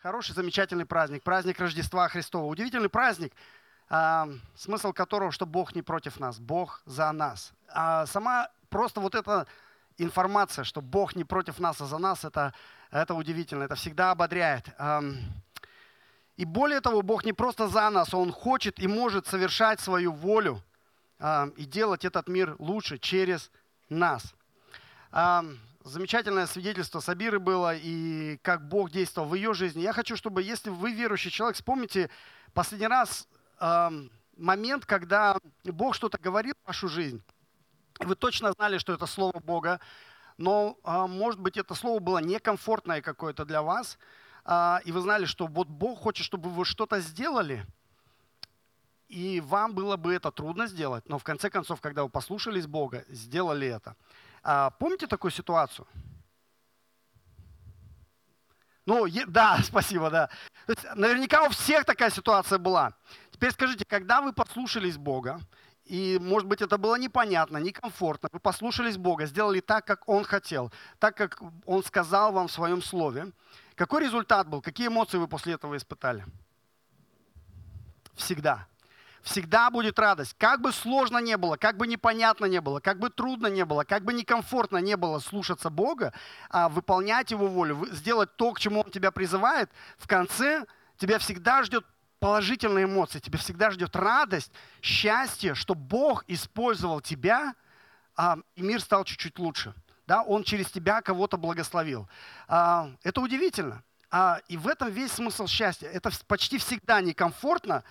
Хороший, замечательный праздник, праздник Рождества Христова. Удивительный праздник, смысл которого, что Бог не против нас, Бог за нас. А сама просто вот эта информация, что Бог не против нас, а за нас, это, это удивительно, это всегда ободряет. И более того, Бог не просто за нас, Он хочет и может совершать свою волю и делать этот мир лучше через нас. Замечательное свидетельство Сабиры было, и как Бог действовал в ее жизни. Я хочу, чтобы, если вы верующий человек, вспомните последний раз э, момент, когда Бог что-то говорил в вашу жизнь. Вы точно знали, что это Слово Бога, но, э, может быть, это Слово было некомфортное какое-то для вас, э, и вы знали, что вот Бог хочет, чтобы вы что-то сделали, и вам было бы это трудно сделать, но в конце концов, когда вы послушались Бога, сделали это – а, помните такую ситуацию? Ну, да, спасибо, да. То есть, наверняка у всех такая ситуация была. Теперь скажите, когда вы послушались Бога, и, может быть, это было непонятно, некомфортно, вы послушались Бога, сделали так, как Он хотел, так, как Он сказал вам в Своем Слове, какой результат был, какие эмоции вы после этого испытали? Всегда всегда будет радость. Как бы сложно не было, как бы непонятно не было, как бы трудно не было, как бы некомфортно не было слушаться Бога, а выполнять Его волю, сделать то, к чему Он тебя призывает, в конце тебя всегда ждет положительные эмоции, тебя всегда ждет радость, счастье, что Бог использовал тебя, а, и мир стал чуть-чуть лучше. Да, он через тебя кого-то благословил. А, это удивительно. А, и в этом весь смысл счастья. Это почти всегда некомфортно,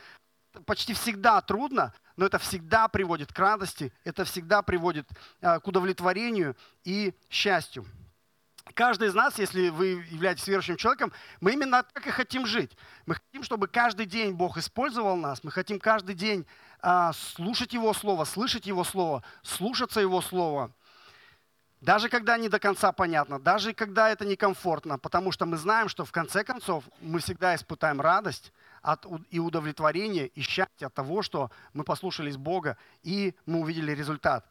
почти всегда трудно, но это всегда приводит к радости, это всегда приводит а, к удовлетворению и счастью. Каждый из нас, если вы являетесь верующим человеком, мы именно так и хотим жить. Мы хотим, чтобы каждый день Бог использовал нас, мы хотим каждый день а, слушать Его Слово, слышать Его Слово, слушаться Его Слово. Даже когда не до конца понятно, даже когда это некомфортно, потому что мы знаем, что в конце концов мы всегда испытаем радость, от, и удовлетворение, и счастье от того, что мы послушались Бога, и мы увидели результат.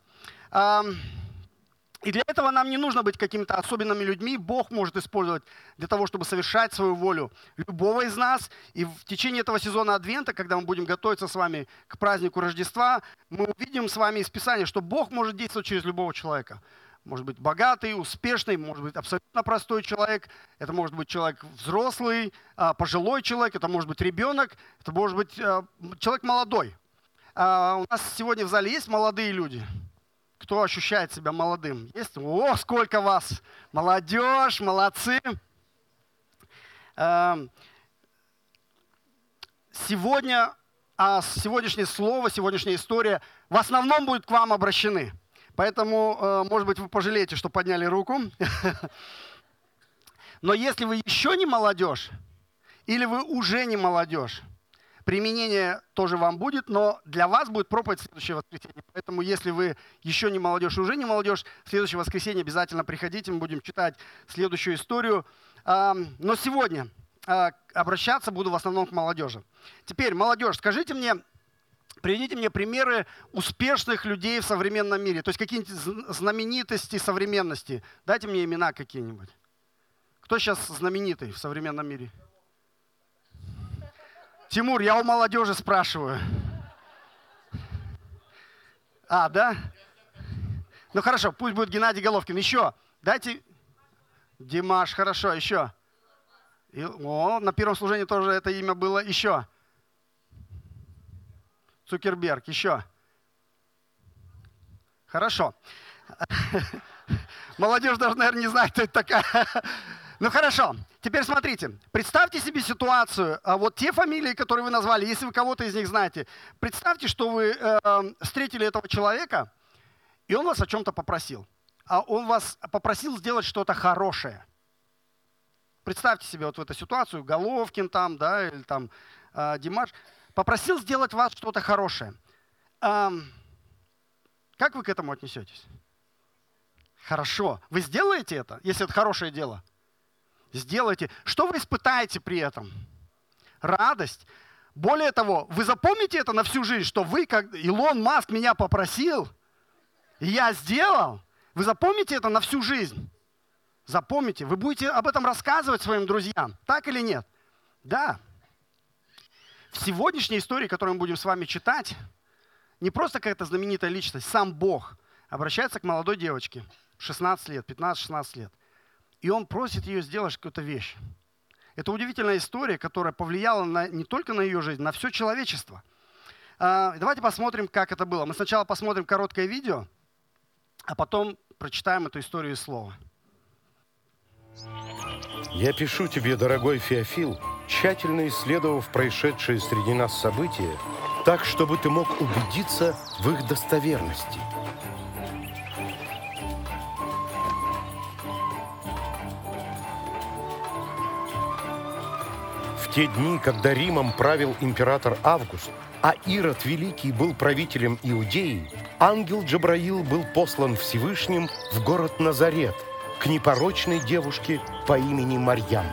И для этого нам не нужно быть какими-то особенными людьми. Бог может использовать для того, чтобы совершать свою волю любого из нас. И в течение этого сезона Адвента, когда мы будем готовиться с вами к празднику Рождества, мы увидим с вами из Писания, что Бог может действовать через любого человека может быть богатый, успешный, может быть абсолютно простой человек, это может быть человек взрослый, а, пожилой человек, это может быть ребенок, это может быть а, человек молодой. А, у нас сегодня в зале есть молодые люди. Кто ощущает себя молодым? Есть? О, сколько вас! Молодежь, молодцы! Сегодня, сегодняшнее слово, сегодняшняя история в основном будет к вам обращены – Поэтому, э, может быть, вы пожалеете, что подняли руку. Но если вы еще не молодежь, или вы уже не молодежь, применение тоже вам будет, но для вас будет проповедь следующее воскресенье. Поэтому если вы еще не молодежь и уже не молодежь, в следующее воскресенье обязательно приходите, мы будем читать следующую историю. Но сегодня а, обращаться буду в основном к молодежи. Теперь, молодежь, скажите мне, Приведите мне примеры успешных людей в современном мире, то есть какие-нибудь знаменитости современности. Дайте мне имена какие-нибудь. Кто сейчас знаменитый в современном мире? Тимур, я у молодежи спрашиваю. А, да? Ну хорошо, пусть будет Геннадий Головкин. Еще. Дайте. Димаш, хорошо, еще. И, о, на первом служении тоже это имя было. Еще. Цукерберг. Еще. Хорошо. Молодежь даже, наверное, не знает, кто это такая. Ну хорошо, теперь смотрите. Представьте себе ситуацию, а вот те фамилии, которые вы назвали, если вы кого-то из них знаете, представьте, что вы э, встретили этого человека, и он вас о чем-то попросил. А он вас попросил сделать что-то хорошее. Представьте себе вот в эту ситуацию, Головкин там, да, или там э, Димаш попросил сделать вас что-то хорошее. Как вы к этому отнесетесь? Хорошо. Вы сделаете это, если это хорошее дело? Сделайте. Что вы испытаете при этом? Радость. Более того, вы запомните это на всю жизнь, что вы, как Илон Маск меня попросил, и я сделал. Вы запомните это на всю жизнь. Запомните. Вы будете об этом рассказывать своим друзьям. Так или нет? Да. Сегодняшней истории, которую мы будем с вами читать, не просто какая-то знаменитая личность, сам Бог обращается к молодой девочке, 16 лет, 15-16 лет. И он просит ее сделать какую-то вещь. Это удивительная история, которая повлияла на, не только на ее жизнь, на все человечество. А, давайте посмотрим, как это было. Мы сначала посмотрим короткое видео, а потом прочитаем эту историю из слова. Я пишу тебе, дорогой Феофил, тщательно исследовав происшедшие среди нас события, так, чтобы ты мог убедиться в их достоверности – те дни, когда Римом правил император Август, а Ирод Великий был правителем Иудеи, ангел Джабраил был послан Всевышним в город Назарет к непорочной девушке по имени Марьям.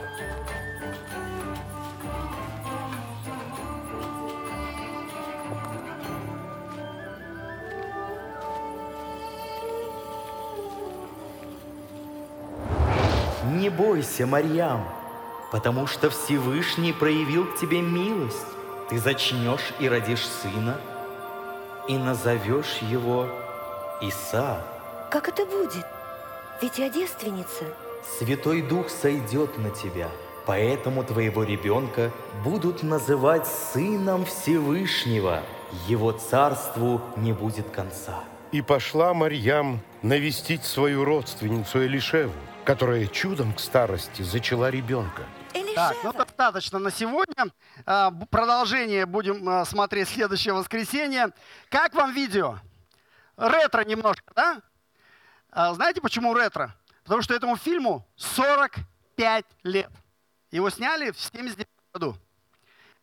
Не бойся, Марьям, потому что Всевышний проявил к тебе милость. Ты зачнешь и родишь сына, и назовешь его Иса. Как это будет? Ведь я девственница. Святой Дух сойдет на тебя, поэтому твоего ребенка будут называть Сыном Всевышнего. Его царству не будет конца. И пошла Марьям навестить свою родственницу Элишеву, которая чудом к старости зачала ребенка. Так, ну достаточно на сегодня. А, продолжение будем а, смотреть следующее воскресенье. Как вам видео? Ретро немножко, да? А, знаете, почему ретро? Потому что этому фильму 45 лет. Его сняли в 79 году.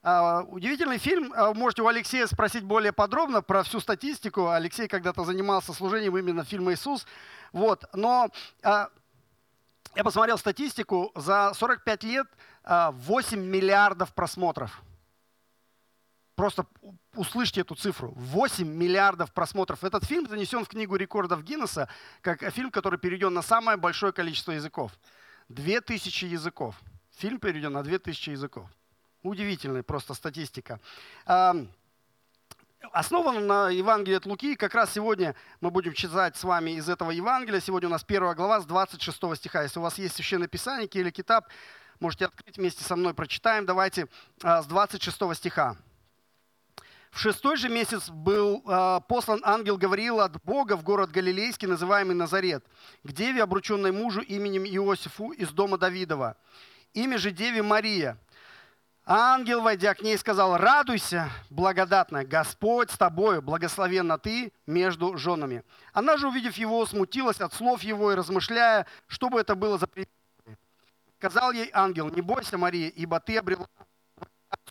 Удивительный фильм. Можете у Алексея спросить более подробно про всю статистику. Алексей когда-то занимался служением именно фильма «Иисус». Вот. Но я посмотрел статистику. За 45 лет 8 а, миллиардов просмотров. Просто услышьте эту цифру. 8 миллиардов просмотров. Этот фильм занесен в книгу рекордов Гиннесса как фильм, который переведен на самое большое количество языков. 2000 языков. Фильм переведен на 2000 языков. Удивительная просто статистика. Основан на Евангелии от Луки. Как раз сегодня мы будем читать с вами из этого Евангелия. Сегодня у нас первая глава с 26 стиха. Если у вас есть священное писание или китап, Можете открыть вместе со мной, прочитаем. Давайте а, с 26 стиха. В шестой же месяц был э, послан ангел Гавриил от Бога в город Галилейский, называемый Назарет, к деве, обрученной мужу именем Иосифу из дома Давидова. Имя же деве Мария. Ангел, войдя к ней, сказал, радуйся, благодатная, Господь с тобою, благословенна ты между женами. Она же, увидев его, смутилась от слов его и размышляя, что бы это было за Сказал ей ангел, не бойся, Мария, ибо ты обрела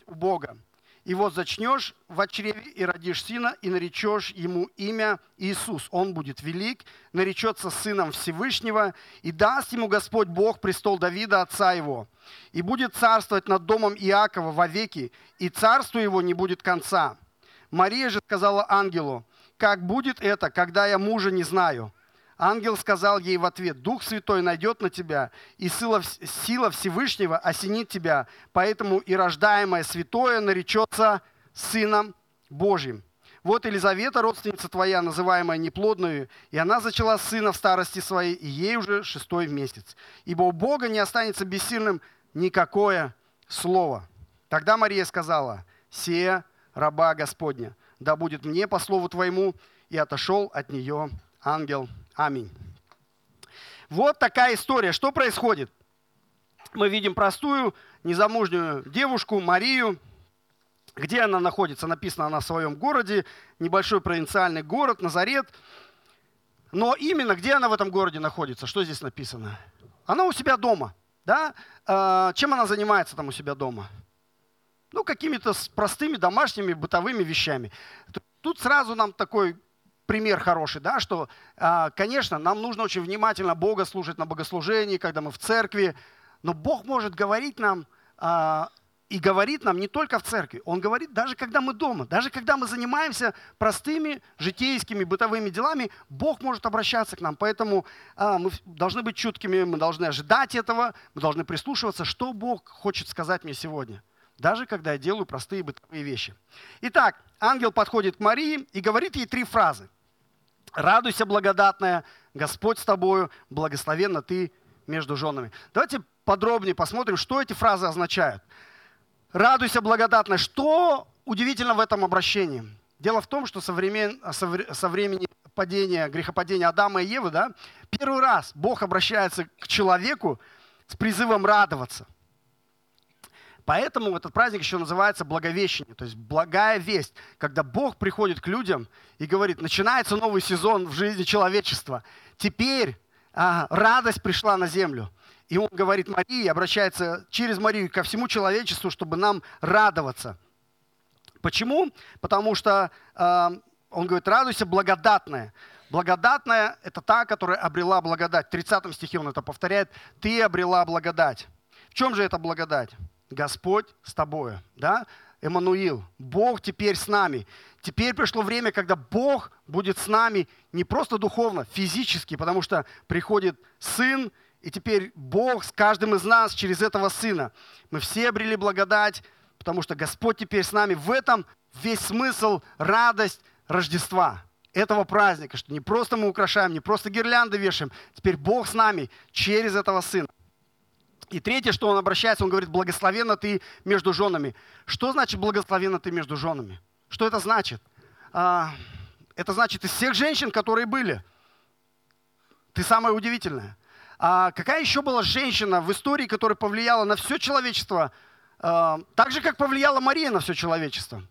у Бога. И вот зачнешь в чреве и родишь сына, и наречешь ему имя Иисус. Он будет велик, наречется сыном Всевышнего, и даст ему Господь Бог престол Давида, отца его. И будет царствовать над домом Иакова вовеки, и царству его не будет конца. Мария же сказала ангелу, как будет это, когда я мужа не знаю? Ангел сказал ей в ответ, Дух Святой найдет на тебя, и сила, сила Всевышнего осенит тебя, поэтому и рождаемое святое наречется Сыном Божьим. Вот Елизавета, родственница твоя, называемая неплодную, и она зачала сына в старости своей, и ей уже шестой месяц. Ибо у Бога не останется бессильным никакое слово. Тогда Мария сказала, «Сея раба Господня, да будет мне по слову твоему». И отошел от нее ангел Аминь. Вот такая история. Что происходит? Мы видим простую, незамужнюю девушку Марию. Где она находится? Написано она в своем городе, небольшой провинциальный город, Назарет. Но именно где она в этом городе находится? Что здесь написано? Она у себя дома. Да? А, чем она занимается там у себя дома? Ну, какими-то простыми домашними бытовыми вещами. Тут сразу нам такой пример хороший, да, что, а, конечно, нам нужно очень внимательно Бога слушать на богослужении, когда мы в церкви, но Бог может говорить нам а, и говорит нам не только в церкви, Он говорит даже когда мы дома, даже когда мы занимаемся простыми житейскими бытовыми делами, Бог может обращаться к нам. Поэтому а, мы должны быть чуткими, мы должны ожидать этого, мы должны прислушиваться, что Бог хочет сказать мне сегодня – даже когда я делаю простые бытовые вещи. Итак, ангел подходит к Марии и говорит ей три фразы. «Радуйся, благодатная, Господь с тобою, благословенна ты между женами». Давайте подробнее посмотрим, что эти фразы означают. «Радуйся, благодатная». Что удивительно в этом обращении? Дело в том, что со, времен, со времени падения, грехопадения Адама и Евы, да, первый раз Бог обращается к человеку с призывом радоваться. Поэтому этот праздник еще называется Благовещение, то есть благая весть, когда Бог приходит к людям и говорит, начинается новый сезон в жизни человечества. Теперь а, радость пришла на землю. И он говорит Марии, обращается через Марию ко всему человечеству, чтобы нам радоваться – Почему? Потому что э, он говорит, радуйся, благодатная. Благодатная – это та, которая обрела благодать. В 30 стихе он это повторяет. Ты обрела благодать. В чем же эта благодать? Господь с тобою. Да? Эммануил. Бог теперь с нами. Теперь пришло время, когда Бог будет с нами не просто духовно, физически, потому что приходит Сын, и теперь Бог с каждым из нас через этого Сына. Мы все обрели благодать, потому что Господь теперь с нами. В этом весь смысл, радость Рождества, этого праздника, что не просто мы украшаем, не просто гирлянды вешаем, теперь Бог с нами через этого Сына. И третье, что он обращается, он говорит, благословенно ты между женами. Что значит благословенно ты между женами? Что это значит? А, это значит из всех женщин, которые были. Ты самая удивительная. А какая еще была женщина в истории, которая повлияла на все человечество а, так же, как повлияла Мария на все человечество.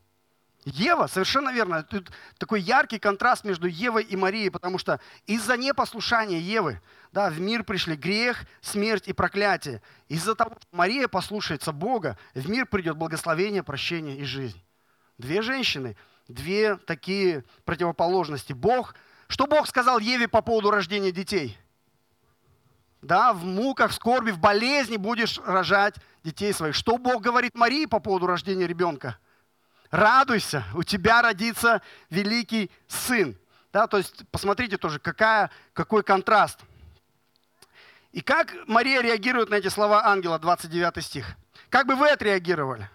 Ева, совершенно верно. Тут такой яркий контраст между Евой и Марией, потому что из-за непослушания Евы да, в мир пришли грех, смерть и проклятие. Из-за того, что Мария послушается Бога, в мир придет благословение, прощение и жизнь. Две женщины, две такие противоположности. Бог, что Бог сказал Еве по поводу рождения детей – да, в муках, в скорби, в болезни будешь рожать детей своих. Что Бог говорит Марии по поводу рождения ребенка? Радуйся, у тебя родится великий сын. Да, то есть посмотрите тоже, какая, какой контраст. И как Мария реагирует на эти слова ангела, 29 стих? Как бы вы отреагировали?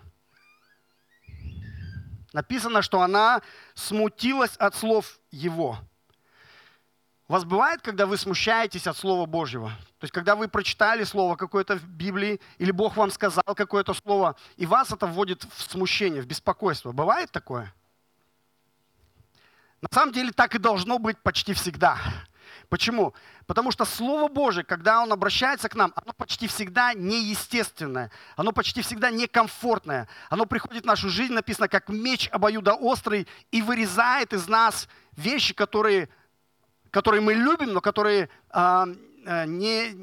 Написано, что она смутилась от слов его. У вас бывает, когда вы смущаетесь от Слова Божьего? То есть, когда вы прочитали Слово какое-то в Библии, или Бог вам сказал какое-то Слово, и вас это вводит в смущение, в беспокойство. Бывает такое? На самом деле так и должно быть почти всегда. Почему? Потому что Слово Божие, когда Он обращается к нам, оно почти всегда неестественное, оно почти всегда некомфортное. Оно приходит в нашу жизнь, написано, как меч обоюдоострый, и вырезает из нас вещи, которые которые мы любим, но которые а, а, не,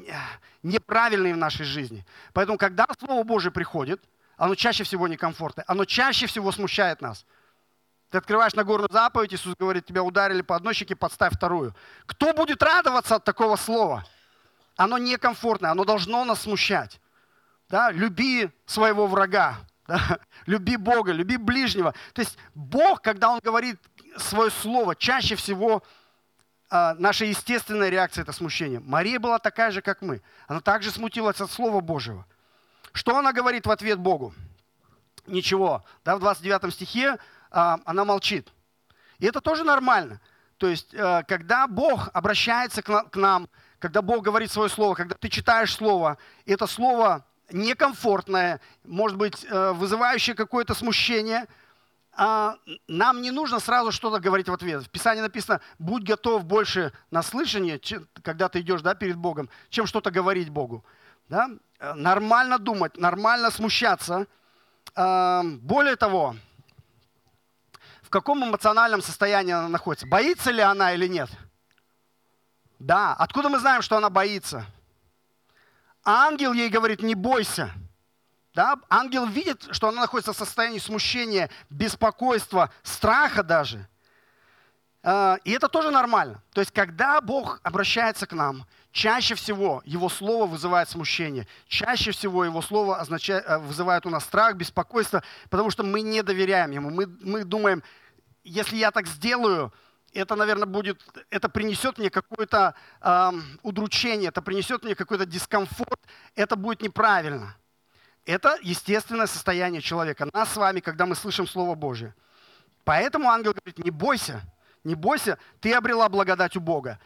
неправильные в нашей жизни. Поэтому, когда Слово Божие приходит, оно чаще всего некомфортное, оно чаще всего смущает нас. Ты открываешь Нагорную заповедь, Иисус говорит, тебя ударили по одной щеке, подставь вторую. Кто будет радоваться от такого слова? Оно некомфортное, оно должно нас смущать. Да? Люби своего врага, да? люби Бога, люби ближнего. То есть Бог, когда Он говорит свое слово, чаще всего наша естественная реакция – это смущение. Мария была такая же, как мы. Она также смутилась от Слова Божьего. Что она говорит в ответ Богу? Ничего. Да, в 29 стихе а, она молчит. И это тоже нормально. То есть, а, когда Бог обращается к, на, к нам, когда Бог говорит свое слово, когда ты читаешь слово, это слово некомфортное, может быть, э, вызывающее какое-то смущение – а, нам не нужно сразу что-то говорить в ответ. В Писании написано, будь готов больше на слышание, когда ты идешь да, перед Богом, чем что-то говорить Богу. Да? Э, нормально думать, нормально смущаться. А, более того, в каком эмоциональном состоянии она находится? Боится ли она или нет? Да. Откуда мы знаем, что она боится? Ангел ей говорит, не бойся. Да? Ангел видит, что она находится в состоянии смущения, беспокойства, страха даже. А, и это тоже нормально. То есть, когда Бог обращается к нам, чаще всего Его Слово вызывает смущение. Чаще всего Его Слово означает, э, вызывает у нас страх, беспокойство, потому что мы не доверяем Ему. Мы, мы думаем, если я так сделаю, это, наверное, будет, это принесет мне какое-то э, удручение, это принесет мне какой-то дискомфорт, это будет неправильно. Это естественное состояние человека, нас с вами, когда мы слышим Слово Божье. Поэтому ангел говорит, не бойся, не бойся, ты обрела благодать у Бога.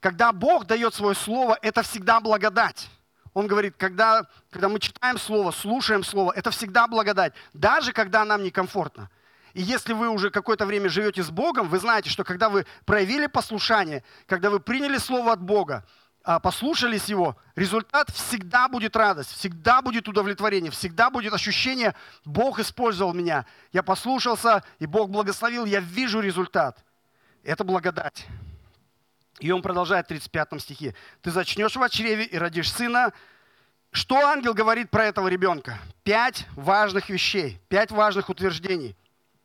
Когда Бог дает свое Слово, это всегда благодать. Он говорит, когда, когда мы читаем Слово, слушаем Слово, это всегда благодать, даже когда нам некомфортно. И если вы уже какое-то время живете с Богом, вы знаете, что когда вы проявили послушание, когда вы приняли Слово от Бога, послушались Его, результат всегда будет радость, всегда будет удовлетворение, всегда будет ощущение, Бог использовал меня, я послушался, и Бог благословил, я вижу результат. Это благодать. И он продолжает в 35 стихе. Ты зачнешь в чреве и родишь сына. Что ангел говорит про этого ребенка? Пять важных вещей, пять важных утверждений.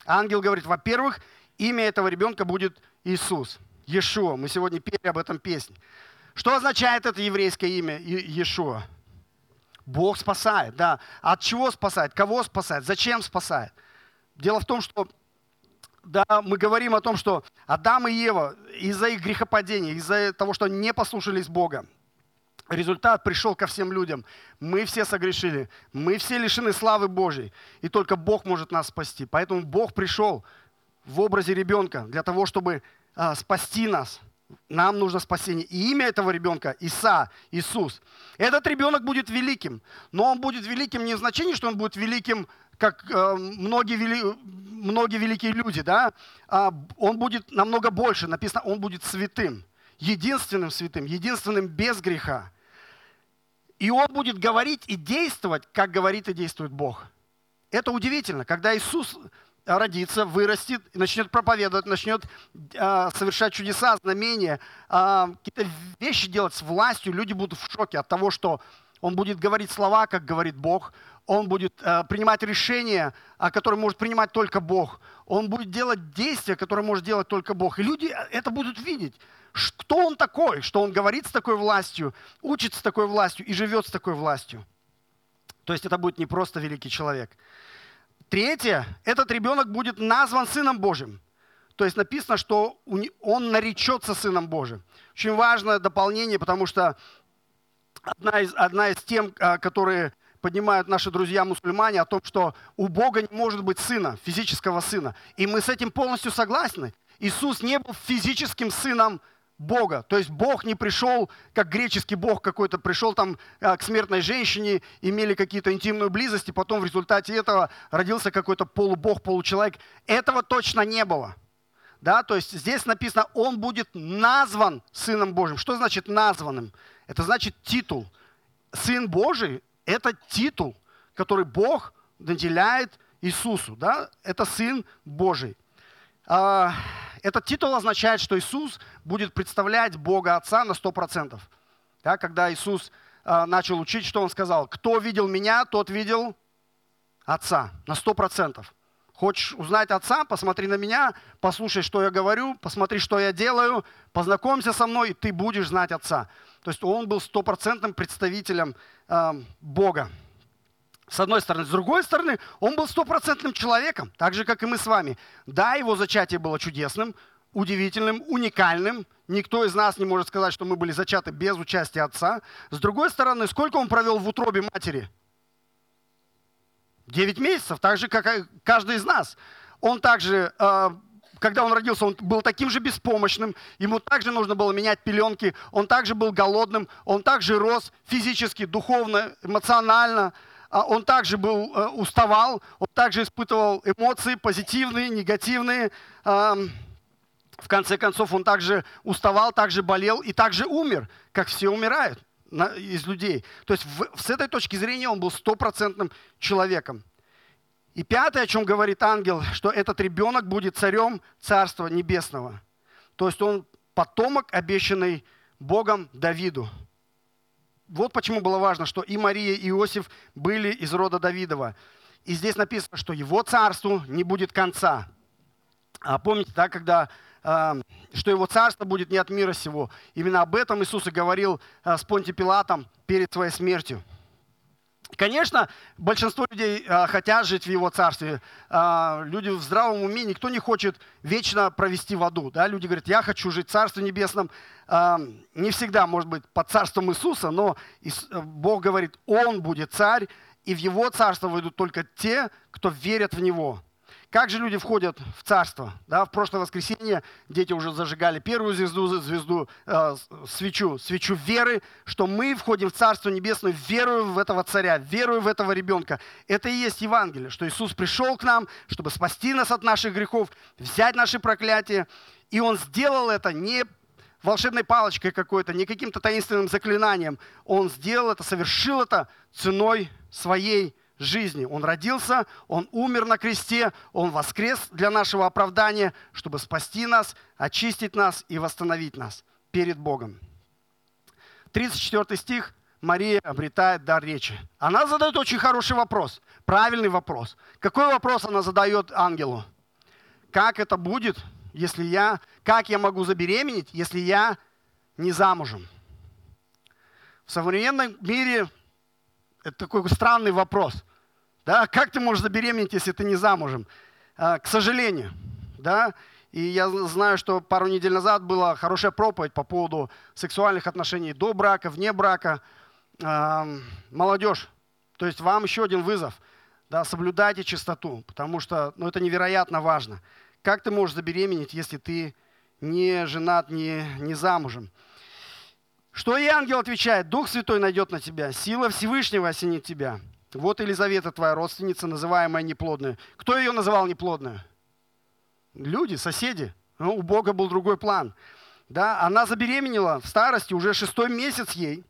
Ангел говорит, во-первых, имя этого ребенка будет Иисус, Иешуа. Мы сегодня пели об этом песне. Что означает это еврейское имя Иешуа? Бог спасает, да. От чего спасает? Кого спасает? Зачем спасает? Дело в том, что да, мы говорим о том, что Адам и Ева из-за их грехопадения, из-за того, что не послушались Бога, результат пришел ко всем людям. Мы все согрешили, мы все лишены славы Божьей, и только Бог может нас спасти. Поэтому Бог пришел в образе ребенка для того, чтобы а, спасти нас. Нам нужно спасение. И имя этого ребенка Иса, Иисус. Этот ребенок будет великим. Но он будет великим не в значении, что он будет великим, как э, многие, вели, многие великие люди. Да? А он будет намного больше. Написано, он будет святым. Единственным святым, единственным без греха. И он будет говорить и действовать, как говорит и действует Бог. Это удивительно, когда Иисус родится, вырастет, начнет проповедовать, начнет э, совершать чудеса, знамения, э, какие-то вещи делать с властью, люди будут в шоке от того, что он будет говорить слова, как говорит Бог, он будет э, принимать решения, э, которые может принимать только Бог, он будет делать действия, которые может делать только Бог. И люди это будут видеть. Кто он такой, что он говорит с такой властью, учит с такой властью и живет с такой властью. То есть это будет не просто великий человек – Третье, этот ребенок будет назван Сыном Божьим. То есть написано, что он наречется Сыном Божьим. Очень важное дополнение, потому что одна из, одна из тем, а, которые поднимают наши друзья-мусульмане, о том, что у Бога не может быть сына, физического сына. И мы с этим полностью согласны. Иисус не был физическим сыном Бога. То есть Бог не пришел, как греческий Бог какой-то, пришел там а, к смертной женщине, имели какие-то интимную близость, и потом в результате этого родился какой-то полубог, получеловек. Этого точно не было. Да, то есть здесь написано, он будет назван Сыном Божьим. Что значит названным? Это значит титул. Сын Божий – это титул, который Бог наделяет Иисусу. Да? Это Сын Божий. А, этот титул означает, что Иисус будет представлять Бога Отца на 100%. Да, когда Иисус э, начал учить, что Он сказал? «Кто видел Меня, тот видел Отца» на 100%. Хочешь узнать Отца, посмотри на меня, послушай, что я говорю, посмотри, что я делаю, познакомься со мной, и ты будешь знать Отца. То есть Он был стопроцентным представителем э, Бога. С одной стороны. С другой стороны, он был стопроцентным человеком, так же, как и мы с вами. Да, его зачатие было чудесным, удивительным, уникальным. Никто из нас не может сказать, что мы были зачаты без участия отца. С другой стороны, сколько он провел в утробе матери? Девять месяцев, так же, как и каждый из нас. Он также, э, когда он родился, он был таким же беспомощным, ему также нужно было менять пеленки, он также был голодным, он также рос физически, духовно, эмоционально, он также был, э, уставал, он также испытывал эмоции позитивные, негативные. В конце концов, он также уставал, также болел и также умер, как все умирают из людей. То есть с этой точки зрения он был стопроцентным человеком. И пятое, о чем говорит ангел, что этот ребенок будет царем Царства Небесного. То есть он потомок, обещанный Богом Давиду. Вот почему было важно, что и Мария, и Иосиф были из рода Давидова. И здесь написано, что его царству не будет конца. А помните, да, когда э, что его царство будет не от мира сего. Именно об этом Иисус и говорил э, с Понти Пилатом перед своей смертью. Конечно, большинство людей э, хотят жить в его царстве. Э, люди в здравом уме, никто не хочет вечно провести в аду. Да? Люди говорят, я хочу жить в Царстве Небесном. Э, не всегда, может быть, под царством Иисуса, но Бог говорит, Он будет царь, и в Его царство войдут только те, кто верят в Него. Как же люди входят в царство? Да, в прошлое воскресенье дети уже зажигали первую звезду, звезду э, свечу, свечу веры, что мы входим в Царство Небесное, верую в этого царя, верую в этого ребенка. Это и есть Евангелие, что Иисус пришел к нам, чтобы спасти нас от наших грехов, взять наши проклятия. И Он сделал это не волшебной палочкой какой-то, не каким-то таинственным заклинанием. Он сделал это, совершил это ценой своей жизни. Он родился, Он умер на кресте, Он воскрес для нашего оправдания, чтобы спасти нас, очистить нас и восстановить нас перед Богом. 34 стих. Мария обретает дар речи. Она задает очень хороший вопрос, правильный вопрос. Какой вопрос она задает ангелу? Как это будет, если я, как я могу забеременеть, если я не замужем? В современном мире это такой странный вопрос. Да, как ты можешь забеременеть, если ты не замужем? А, к сожалению, да. И я знаю, что пару недель назад была хорошая проповедь по поводу сексуальных отношений до брака, вне брака. А, молодежь, то есть вам еще один вызов. Да, соблюдайте чистоту, потому что ну, это невероятно важно. Как ты можешь забеременеть, если ты не женат, не, не замужем? Что и ангел отвечает? Дух Святой найдет на тебя, сила Всевышнего осенит тебя. Вот Елизавета, твоя родственница, называемая неплодная. Кто ее называл неплодной? Люди, соседи. Ну, у Бога был другой план. Да, она забеременела в старости, уже шестой месяц ей.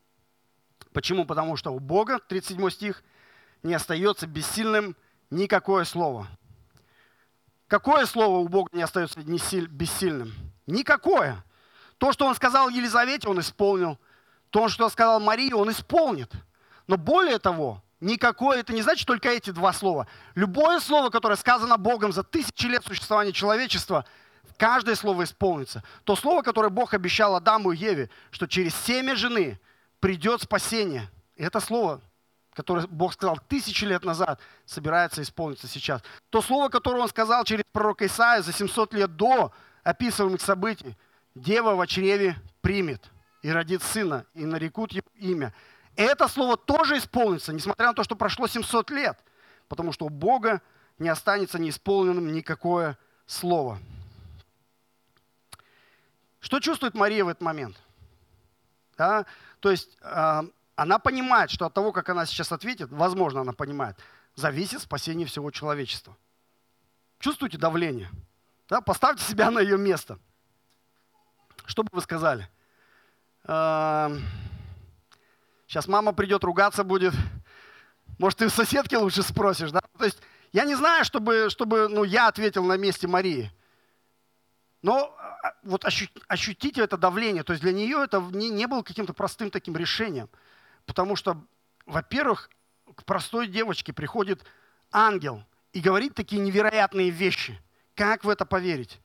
Почему? Потому что у Бога, 37 стих, не остается бессильным никакое слово. Какое слово у Бога не остается бессильным? Никакое. То, что он сказал Елизавете, он исполнил. То, что он сказал Марии, он исполнит. Но более того, Никакое, это не значит только эти два слова. Любое слово, которое сказано Богом за тысячи лет существования человечества, каждое слово исполнится. То слово, которое Бог обещал Адаму и Еве, что через семя жены придет спасение. это слово, которое Бог сказал тысячи лет назад, собирается исполниться сейчас. То слово, которое Он сказал через пророка Исаия за 700 лет до описываемых событий, Дева в чреве примет и родит сына, и нарекут его имя – это слово тоже исполнится, несмотря на то, что прошло 700 лет, потому что у Бога не останется неисполненным никакое слово. Что чувствует Мария в этот момент? Да? То есть э, она понимает, что от того, как она сейчас ответит, возможно, она понимает, зависит спасение всего человечества. Чувствуете давление? Да? Поставьте себя на ее место. Что бы вы сказали? Сейчас мама придет, ругаться будет. Может, ты у соседки лучше спросишь, да? То есть я не знаю, чтобы, чтобы ну, я ответил на месте Марии. Но а, вот ощутите это давление. То есть для нее это не, не было каким-то простым таким решением. Потому что, во-первых, к простой девочке приходит ангел и говорит такие невероятные вещи. Как в это поверить?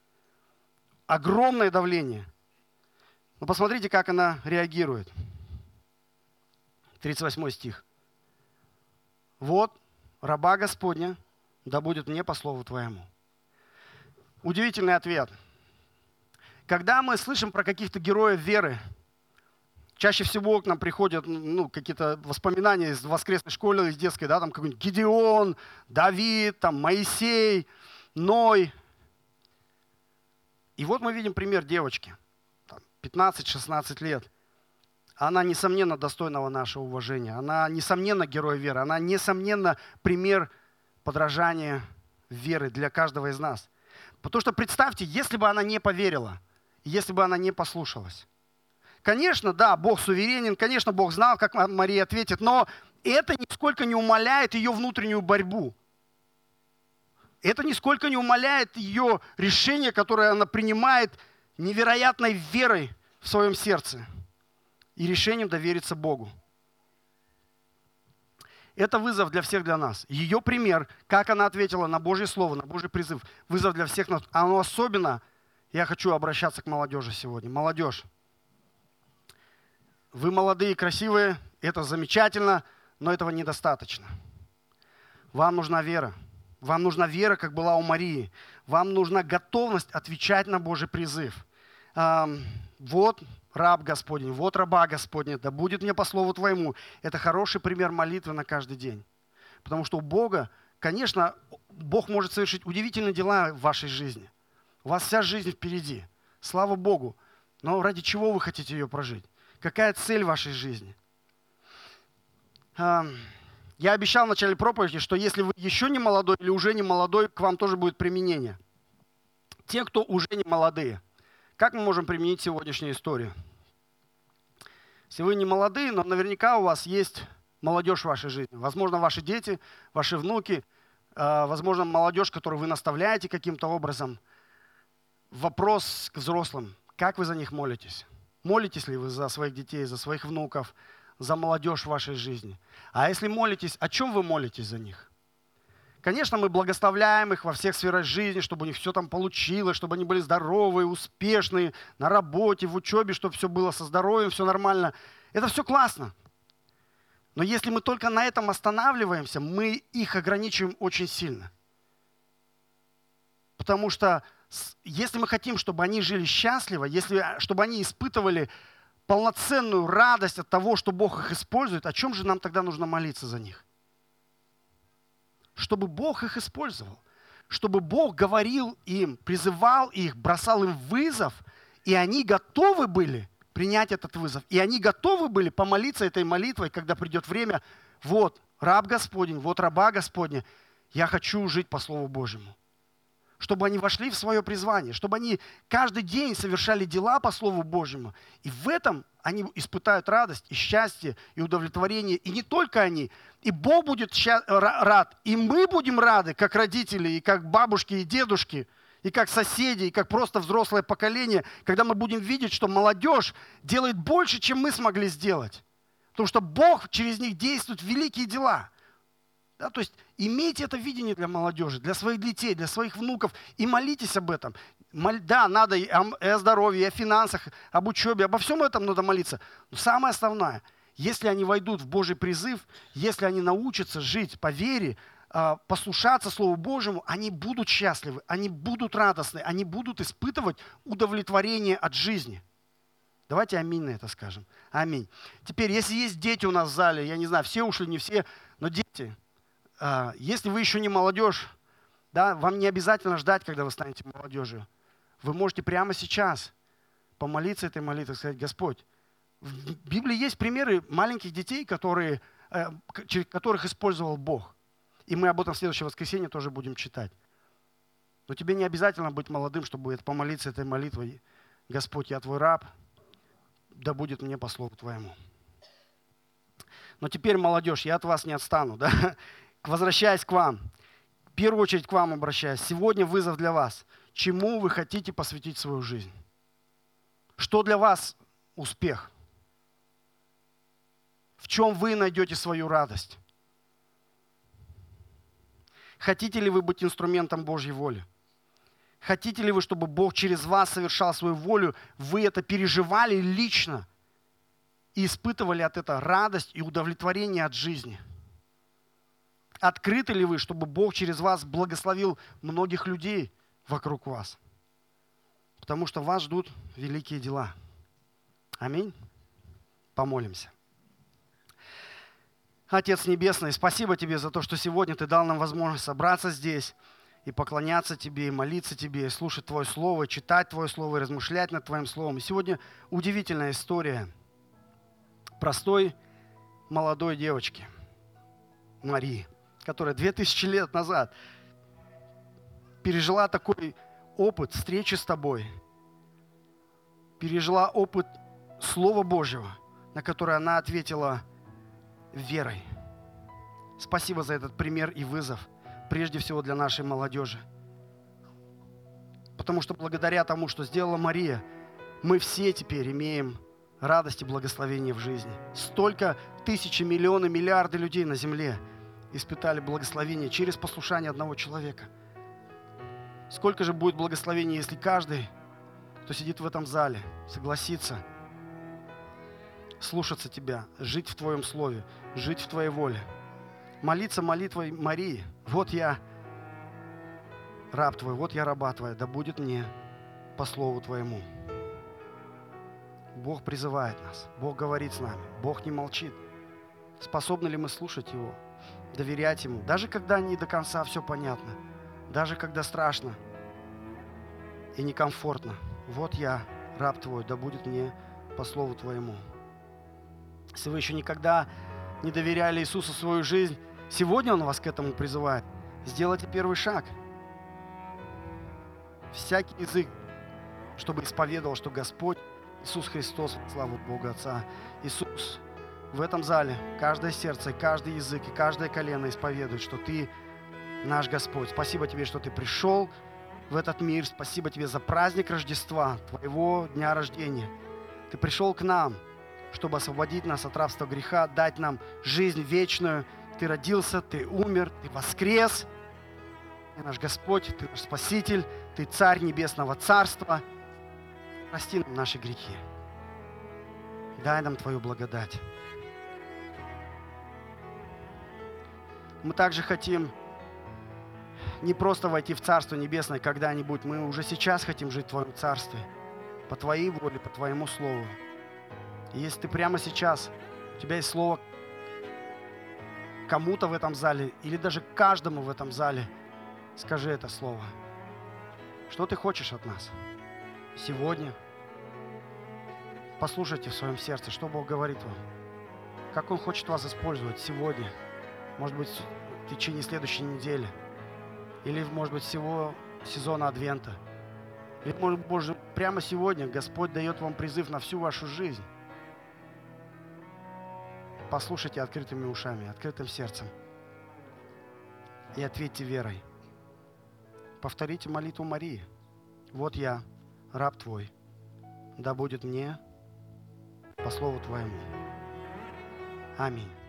Огромное давление. Но посмотрите, как она реагирует. 38 стих. «Вот раба Господня, да будет мне по слову Твоему». Удивительный ответ. Когда мы слышим про каких-то героев веры, чаще всего к нам приходят ну, какие-то воспоминания из воскресной школы, из детской, да, там какой-нибудь Гидеон, Давид, там, Моисей, Ной. И вот мы видим пример девочки, 15-16 лет – она, несомненно, достойного нашего уважения. Она, несомненно, герой веры. Она, несомненно, пример подражания веры для каждого из нас. Потому что представьте, если бы она не поверила, если бы она не послушалась. Конечно, да, Бог суверенен, конечно, Бог знал, как Мария ответит, но это нисколько не умаляет ее внутреннюю борьбу. Это нисколько не умаляет ее решение, которое она принимает невероятной верой в своем сердце и решением довериться Богу. Это вызов для всех для нас. Ее пример, как она ответила на Божье Слово, на Божий призыв, вызов для всех нас. А особенно, я хочу обращаться к молодежи сегодня. Молодежь, вы молодые, красивые, это замечательно, но этого недостаточно. Вам нужна вера. Вам нужна вера, как была у Марии. Вам нужна готовность отвечать на Божий призыв. Вот раб Господень, вот раба Господня, да будет мне по слову Твоему. Это хороший пример молитвы на каждый день. Потому что у Бога, конечно, Бог может совершить удивительные дела в вашей жизни. У вас вся жизнь впереди. Слава Богу. Но ради чего вы хотите ее прожить? Какая цель вашей жизни? Я обещал в начале проповеди, что если вы еще не молодой или уже не молодой, к вам тоже будет применение. Те, кто уже не молодые, как мы можем применить сегодняшнюю историю? Если вы не молодые, но наверняка у вас есть молодежь в вашей жизни. Возможно, ваши дети, ваши внуки, а, возможно, молодежь, которую вы наставляете каким-то образом. Вопрос к взрослым. Как вы за них молитесь? Молитесь ли вы за своих детей, за своих внуков, за молодежь в вашей жизни? А если молитесь, о чем вы молитесь за них? Конечно, мы благословляем их во всех сферах жизни, чтобы у них все там получилось, чтобы они были здоровые, успешные, на работе, в учебе, чтобы все было со здоровьем, все нормально. Это все классно. Но если мы только на этом останавливаемся, мы их ограничиваем очень сильно. Потому что если мы хотим, чтобы они жили счастливо, если, чтобы они испытывали полноценную радость от того, что Бог их использует, о чем же нам тогда нужно молиться за них? Чтобы Бог их использовал. Чтобы Бог говорил им, призывал их, бросал им вызов, и они готовы были принять этот вызов. И они готовы были помолиться этой молитвой, когда придет время, вот, раб Господень, вот раба Господня, я хочу жить по Слову Божьему чтобы они вошли в свое призвание, чтобы они каждый день совершали дела по Слову Божьему. И в этом они испытают радость и счастье, и удовлетворение. И не только они. И Бог будет рад, и мы будем рады, как родители, и как бабушки, и дедушки, и как соседи, и как просто взрослое поколение, когда мы будем видеть, что молодежь делает больше, чем мы смогли сделать. Потому что Бог через них действует великие дела – да, то есть имейте это видение для молодежи, для своих детей, для своих внуков и молитесь об этом. Да, надо и о здоровье, и о финансах, об учебе, обо всем этом надо молиться. Но самое основное, если они войдут в Божий призыв, если они научатся жить по вере, а, послушаться Слову Божьему, они будут счастливы, они будут радостны, они будут испытывать удовлетворение от жизни. Давайте аминь на это скажем. Аминь. Теперь, если есть дети у нас в зале, я не знаю, все ушли, не все, но дети, если вы еще не молодежь, да, вам не обязательно ждать, когда вы станете молодежью. Вы можете прямо сейчас помолиться этой молитвой, сказать, Господь, в Библии есть примеры маленьких детей, которые, э, которых использовал Бог. И мы об этом в следующее воскресенье тоже будем читать. Но тебе не обязательно быть молодым, чтобы помолиться этой молитвой. Господь, я твой раб, да будет мне по слову твоему. Но теперь, молодежь, я от вас не отстану. Да? Возвращаясь к вам, в первую очередь к вам обращаясь, сегодня вызов для вас. Чему вы хотите посвятить свою жизнь? Что для вас успех? В чем вы найдете свою радость? Хотите ли вы быть инструментом Божьей воли? Хотите ли вы, чтобы Бог через вас совершал свою волю, вы это переживали лично и испытывали от этого радость и удовлетворение от жизни – Открыты ли вы, чтобы Бог через вас благословил многих людей вокруг вас? Потому что вас ждут великие дела. Аминь. Помолимся. Отец Небесный, спасибо Тебе за то, что сегодня Ты дал нам возможность собраться здесь и поклоняться Тебе, и молиться Тебе, и слушать Твое Слово, читать Твое Слово, и размышлять над Твоим Словом. И сегодня удивительная история простой молодой девочки Марии которая 2000 лет назад пережила такой опыт встречи с тобой, пережила опыт Слова Божьего, на который она ответила верой. Спасибо за этот пример и вызов, прежде всего для нашей молодежи. Потому что благодаря тому, что сделала Мария, мы все теперь имеем радость и благословение в жизни. Столько тысячи, миллионы, миллиарды людей на земле – испытали благословение через послушание одного человека. Сколько же будет благословения, если каждый, кто сидит в этом зале, согласится слушаться Тебя, жить в Твоем Слове, жить в Твоей воле, молиться молитвой Марии. Вот я раб Твой, вот я раба Твоя, да будет мне по Слову Твоему. Бог призывает нас, Бог говорит с нами, Бог не молчит. Способны ли мы слушать Его? доверять Ему, даже когда не до конца все понятно, даже когда страшно и некомфортно. Вот я, раб Твой, да будет мне по слову Твоему. Если вы еще никогда не доверяли Иисусу свою жизнь, сегодня Он вас к этому призывает. Сделайте первый шаг. Всякий язык, чтобы исповедовал, что Господь Иисус Христос, славу Бога Отца. Иисус, в этом зале каждое сердце, каждый язык и каждое колено исповедует, что Ты наш Господь. Спасибо Тебе, что Ты пришел в этот мир. Спасибо Тебе за праздник Рождества, Твоего дня рождения. Ты пришел к нам, чтобы освободить нас от рабства греха, дать нам жизнь вечную. Ты родился, Ты умер, Ты воскрес. Ты наш Господь, Ты наш Спаситель, Ты Царь Небесного Царства. Прости нам наши грехи. Дай нам Твою благодать. Мы также хотим не просто войти в Царство Небесное когда-нибудь, мы уже сейчас хотим жить в Твоем Царстве, по Твоей воле, по Твоему Слову. И если ты прямо сейчас, у тебя есть Слово кому-то в этом зале, или даже каждому в этом зале, скажи это Слово. Что ты хочешь от нас сегодня? Послушайте в своем сердце, что Бог говорит вам. Как Он хочет вас использовать сегодня – может быть, в течение следующей недели, или, может быть, всего сезона Адвента. Или, может, быть, прямо сегодня Господь дает вам призыв на всю вашу жизнь. Послушайте открытыми ушами, открытым сердцем. И ответьте верой. Повторите молитву Марии. Вот я, раб твой, да будет мне по слову твоему. Аминь.